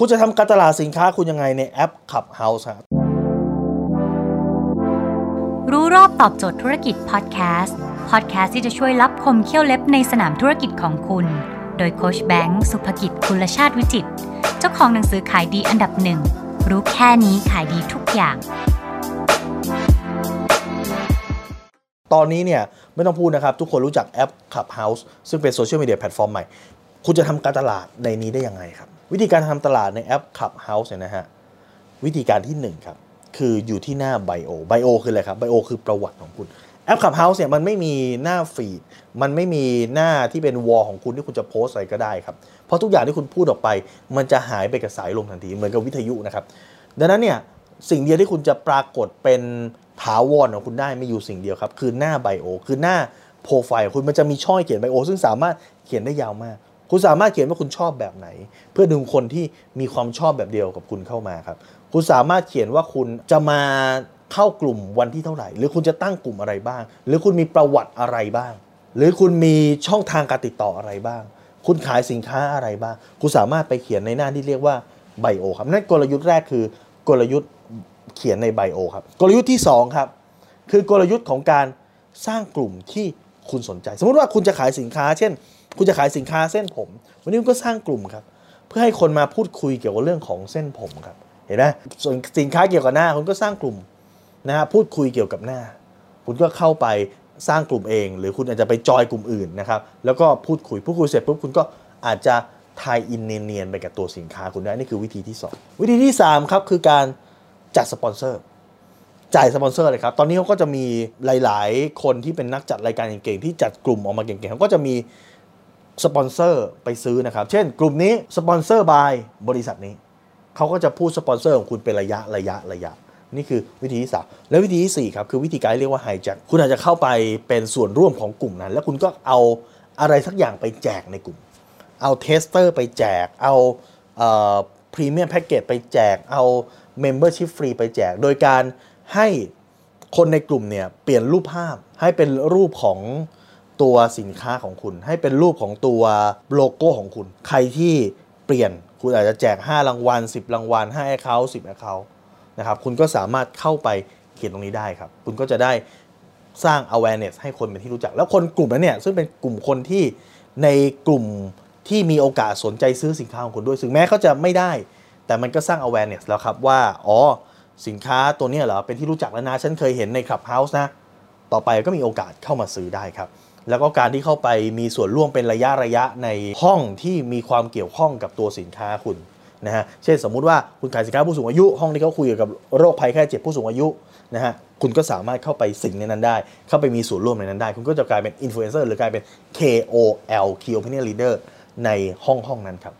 คุณจะทำการตลาดสินค้าคุณยังไงในแอป Clubhouse ครับรู้รอบตอบโจทย์ธุรกิจพอดแคสต์พอดแคสต์ที่จะช่วยรับคมเขี้ยวเล็บในสนามธุรกิจของคุณ โดยโคชแบงค์สุภกิจคุลชาติวิจิตรเจ้าของหนังสือขายดีอันดับหนึ่งรู้แค่นี้ขายดีทุกอย่าง ตอนนี้เนี่ยไม่ต้องพูดนะครับ ทุกคนรู้จักแอป Clubhouse ซึ่งเป็น social media platform ใหม่ คุณจะทำการตลาดในนี้ได้ยังไงครับ วิธีการทำตลาดในแอป Clubhouse เนี่ยนะฮะวิธีการที่1ครับคืออยู่ที่หน้า bio bio คืออะไรครับ bio คือประวัติของคุณแอป Clubhouse เนี่ยมันไม่มีหน้า feed มันไม่มีหน้าที่เป็น wall ของคุณที่คุณจะโพสอะไรก็ได้ครับ เพราะทุกอย่างที่คุณพูดออกไป มันจะหายไปกับสายลมทันที เหมือนกับวิทยุนะครับ ดังนั้นเนี่ยสิ่งเดียวที่คุณจะปรากฏเป็นถาวรของคุณได้มีอยู่สิ่งเดียวครับ คือหน้า bio คือหน้าโปรไฟล์ของคุณมันจะมีช่อยเขียนไบโอ ซึ่งสามารถเขียนได้ยาวมาก คุณสามารถเขียนว่าคุณชอบแบบไหน เพื่อดึงคนที่มีความชอบแบบเดียวกับคุณเข้ามาครับ คุณสามารถเขียนว่าคุณจะมาเข้ากลุ่มวันที่เท่าไหร่ หรือคุณจะตั้งกลุ่มอะไรบ้าง หรือคุณมีประวัติอะไรบ้าง หรือคุณมีช่องทางการติดต่ออะไรบ้าง คุณขายสินค้าอะไรบ้าง คุณสามารถไปเขียนในหน้าที่เรียกว่าไบโอครับนั่นกลยุทธ์แรกคือกลยุทธ์เขียนในไบโอครับ กลยุทธ์ที่สองครับคือกลยุทธ์ของการสร้างกลุ่มที่ คุณสนใจ สมมติว่าคุณจะขายสินค้า เช่น คุณจะขายสินค้าเส้นผม วันนี้คุณก็สร้างกลุ่มครับ เพื่อให้คนมาพูดคุยเกี่ยวกับเรื่องของเส้นผมครับ เห็นไหมส่วนสินค้าเกี่ยวกับหน้าคุณก็สร้างกลุ่มนะฮะพูดคุยเกี่ยวกับหน้า คุณก็เข้าไปสร้างกลุ่มเอง หรือคุณอาจจะไปจอยกลุ่มอื่นนะครับ แล้วก็พูดคุยพูดคุยเสร็จปุ๊บคุณก็อาจจะทายอินเนียนๆไปกับตัวสินค้าคุณได้นี่คือวิธีที่ 2 วิธีที่3ครับคือการจัดสปอนเซอร์ จ่ายสปอนเซอร์เลยครับ ตอนนี้เขาก็จะมีหลาย ๆ คนที่เป็นนักจัดรายการเก่งๆ ที่จัดกลุ่มออกมาเก่งๆเขาก็จะมีสปอนเซอร์ไปซื้อนะครับ เช่น กลุ่มนี้ sponsor by บริษัทนี้ เขาก็จะพูดสปอนเซอร์ของคุณเป็นระยะระยะระยะ นี่คือวิธีที่สามและวิธีที่สี่ครับ คือวิธีการเรียกว่า hijack คุณอาจจะเข้าไปเป็นส่วนร่วมของกลุ่มนั้น แล้วคุณก็เอาอะไรสักอย่างไปแจกในกลุ่ม เอา tester ไปแจก เอาpremium package ไปแจก เอา membership ฟรีไปแจก โดยการ ให้คนในกลุ่มเนี่ยเปลี่ยนรูปภาพให้เป็นรูปของตัวสินค้าของคุณ ให้เป็นรูปของตัวโลโก้ของคุณ ใครที่เปลี่ยนคุณอาจจะแจก 5 รางวัล 10 รางวัล5 account 10 account นะครับคุณก็สามารถเข้าไปเขียนตรงนี้ได้ครับ คุณก็จะได้สร้าง awareness ให้คนเป็นที่รู้จัก แล้วคนกลุ่มนั้นเนี่ยซึ่งเป็นกลุ่มคนที่ในกลุ่มที่มีโอกาสสนใจซื้อสินค้าของคุณด้วย ถึงแม้เขาจะไม่ได้ แต่มันก็สร้าง awareness แล้วครับว่า อ๋อ สินค้าตัวนี้เหรอเป็นที่รู้จักแล้วนะฉันเคยเห็นใน Clubhouse นะ ต่อไปก็มีโอกาสเข้ามาซื้อได้ครับ แล้วก็การที่เข้าไปมีส่วนร่วมเป็นระยะระยะในห้องที่มีความเกี่ยวข้องกับตัวสินค้าคุณนะฮะเช่นสมมุติว่าคุณขายสินค้าผู้สูงอายุ ห้องที่เขาคุยเกี่ยวกับโรคภัยแค่เจ็บผู้สูงอายุนะฮะคุณก็สามารถเข้าไปสิงในนั้นได้ เข้าไปมีส่วนร่วมในนั้นได้ คุณก็จะกลายเป็นอินฟลูเอนเซอร์หรือกลายเป็น KOL Key Opinion Leader ในห้องห้องนั้นครับ